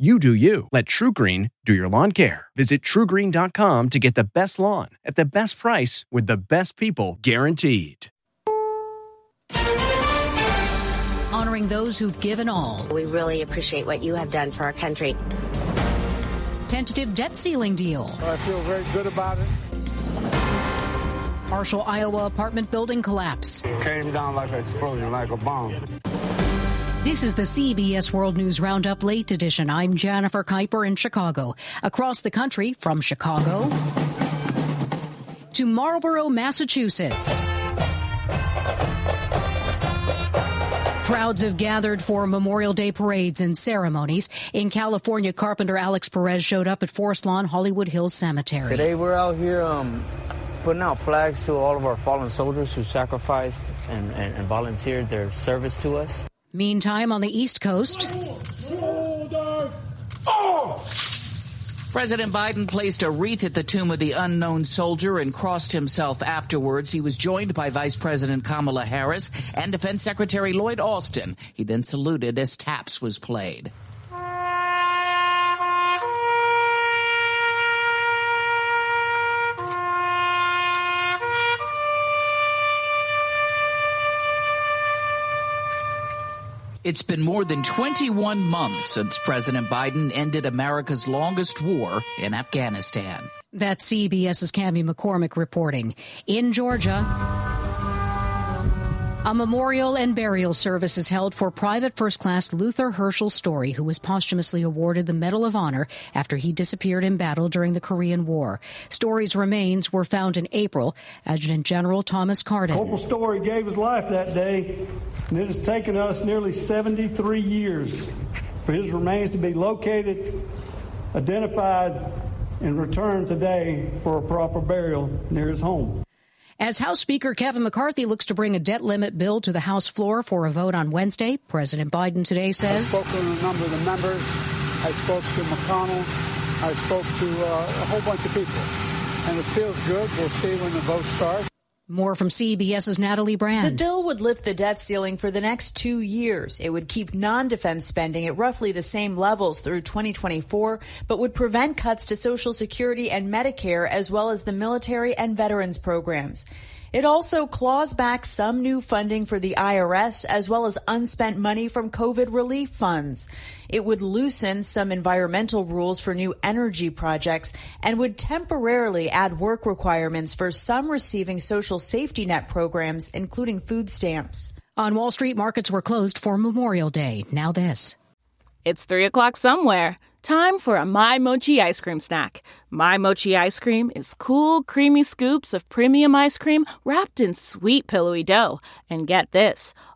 You do you. Let TruGreen do your lawn care. Visit trugreen.com to get the best lawn at the best price with the best people guaranteed. Honoring those who've given all. We really appreciate what you have done for our country. Tentative debt ceiling deal. I feel very good about it. Marshall, Iowa apartment building collapse. Came down like an explosion, like a bomb. This is the CBS World News Roundup Late Edition. I'm Jennifer Keiper in Chicago. Across the country, from Chicago to Marlborough, Massachusetts. Crowds have gathered for Memorial Day parades and ceremonies. In California, carpenter Alex Perez showed up at Forest Lawn Hollywood Hills Cemetery. Today we're out here um, putting out flags to all of our fallen soldiers who sacrificed and, and, and volunteered their service to us. Meantime, on the East Coast. President Biden placed a wreath at the tomb of the unknown soldier and crossed himself afterwards. He was joined by Vice President Kamala Harris and Defense Secretary Lloyd Austin. He then saluted as taps was played. It's been more than 21 months since President Biden ended America's longest war in Afghanistan. That's CBS's Cami McCormick reporting. In Georgia, a memorial and burial service is held for Private First Class Luther Herschel Story, who was posthumously awarded the Medal of Honor after he disappeared in battle during the Korean War. Story's remains were found in April. Adjutant General Thomas Carden. Corporal Story gave his life that day, and it has taken us nearly 73 years for his remains to be located, identified, and returned today for a proper burial near his home. As House Speaker Kevin McCarthy looks to bring a debt limit bill to the House floor for a vote on Wednesday, President Biden today says. I spoke to a number of the members. I spoke to McConnell. I spoke to uh, a whole bunch of people. And it feels good. We'll see when the vote starts. More from CBS's Natalie Brand. The bill would lift the debt ceiling for the next two years. It would keep non-defense spending at roughly the same levels through 2024, but would prevent cuts to Social Security and Medicare as well as the military and veterans programs. It also claws back some new funding for the IRS as well as unspent money from COVID relief funds. It would loosen some environmental rules for new energy projects and would temporarily add work requirements for some receiving social safety net programs, including food stamps. On Wall Street, markets were closed for Memorial Day. Now this. It's three o'clock somewhere. Time for a My Mochi ice cream snack. My Mochi ice cream is cool, creamy scoops of premium ice cream wrapped in sweet, pillowy dough. And get this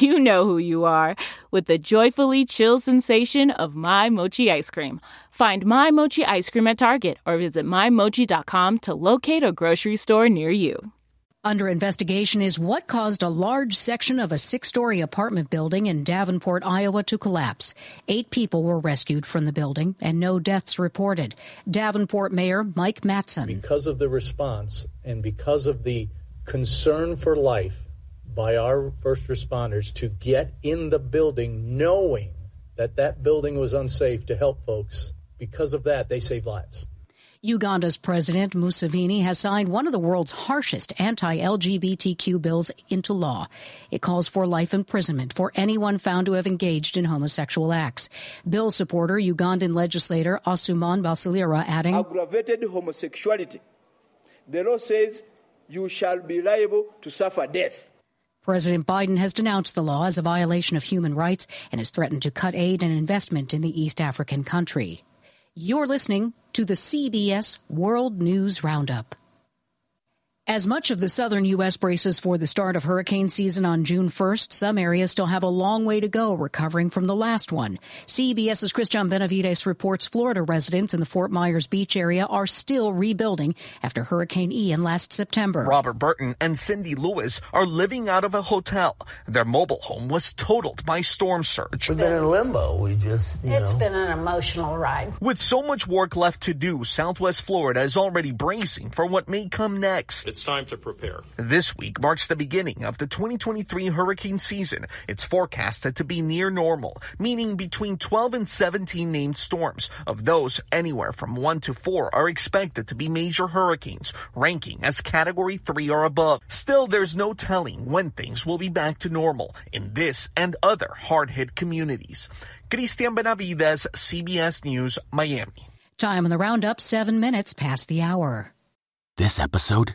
you know who you are with the joyfully chill sensation of My Mochi ice cream. Find My Mochi ice cream at Target or visit MyMochi.com to locate a grocery store near you. Under investigation is what caused a large section of a six story apartment building in Davenport, Iowa to collapse. Eight people were rescued from the building and no deaths reported. Davenport Mayor Mike Matson. Because of the response and because of the concern for life by our first responders to get in the building knowing that that building was unsafe to help folks, because of that, they saved lives. Uganda's President Museveni has signed one of the world's harshest anti-LGBTQ bills into law. It calls for life imprisonment for anyone found to have engaged in homosexual acts. Bill supporter Ugandan legislator Asuman Basalirwa adding, Aggravated homosexuality. The law says you shall be liable to suffer death. President Biden has denounced the law as a violation of human rights and has threatened to cut aid and investment in the East African country. You're listening to the CBS World News Roundup. As much of the southern U.S. braces for the start of hurricane season on June 1st, some areas still have a long way to go recovering from the last one. CBS's Christian Benavides reports Florida residents in the Fort Myers Beach area are still rebuilding after Hurricane Ian last September. Robert Burton and Cindy Lewis are living out of a hotel. Their mobile home was totaled by storm surge. We've been in limbo. We just, It's know. It's been an emotional ride. With so much work left to do, Southwest Florida is already bracing for what may come next. It's time to prepare. This week marks the beginning of the 2023 hurricane season. It's forecasted to be near normal, meaning between 12 and 17 named storms. Of those, anywhere from 1 to 4 are expected to be major hurricanes, ranking as category 3 or above. Still, there's no telling when things will be back to normal in this and other hard-hit communities. Christian Benavides, CBS News, Miami. Time on the roundup, seven minutes past the hour. This episode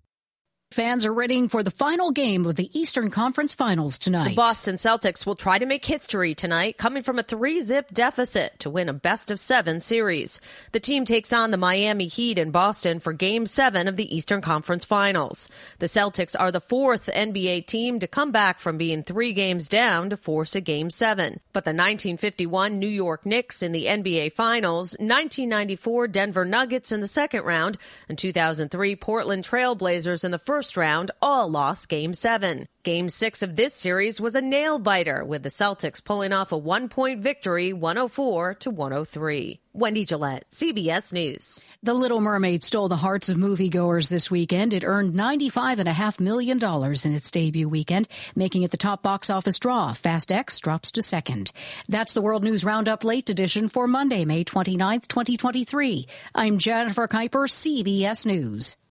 Fans are readying for the final game of the Eastern Conference Finals tonight. The Boston Celtics will try to make history tonight, coming from a three-zip deficit to win a best-of-seven series. The team takes on the Miami Heat in Boston for Game 7 of the Eastern Conference Finals. The Celtics are the fourth NBA team to come back from being three games down to force a Game 7. But the 1951 New York Knicks in the NBA Finals, 1994 Denver Nuggets in the second round, and 2003 Portland Trailblazers in the first round all lost Game 7. Game 6 of this series was a nail biter, with the Celtics pulling off a one point victory 104 to 103. Wendy Gillette, CBS News. The Little Mermaid stole the hearts of moviegoers this weekend. It earned $95.5 million in its debut weekend, making it the top box office draw. Fast X drops to second. That's the World News Roundup Late Edition for Monday, May 29th, 2023. I'm Jennifer Keiper, CBS News.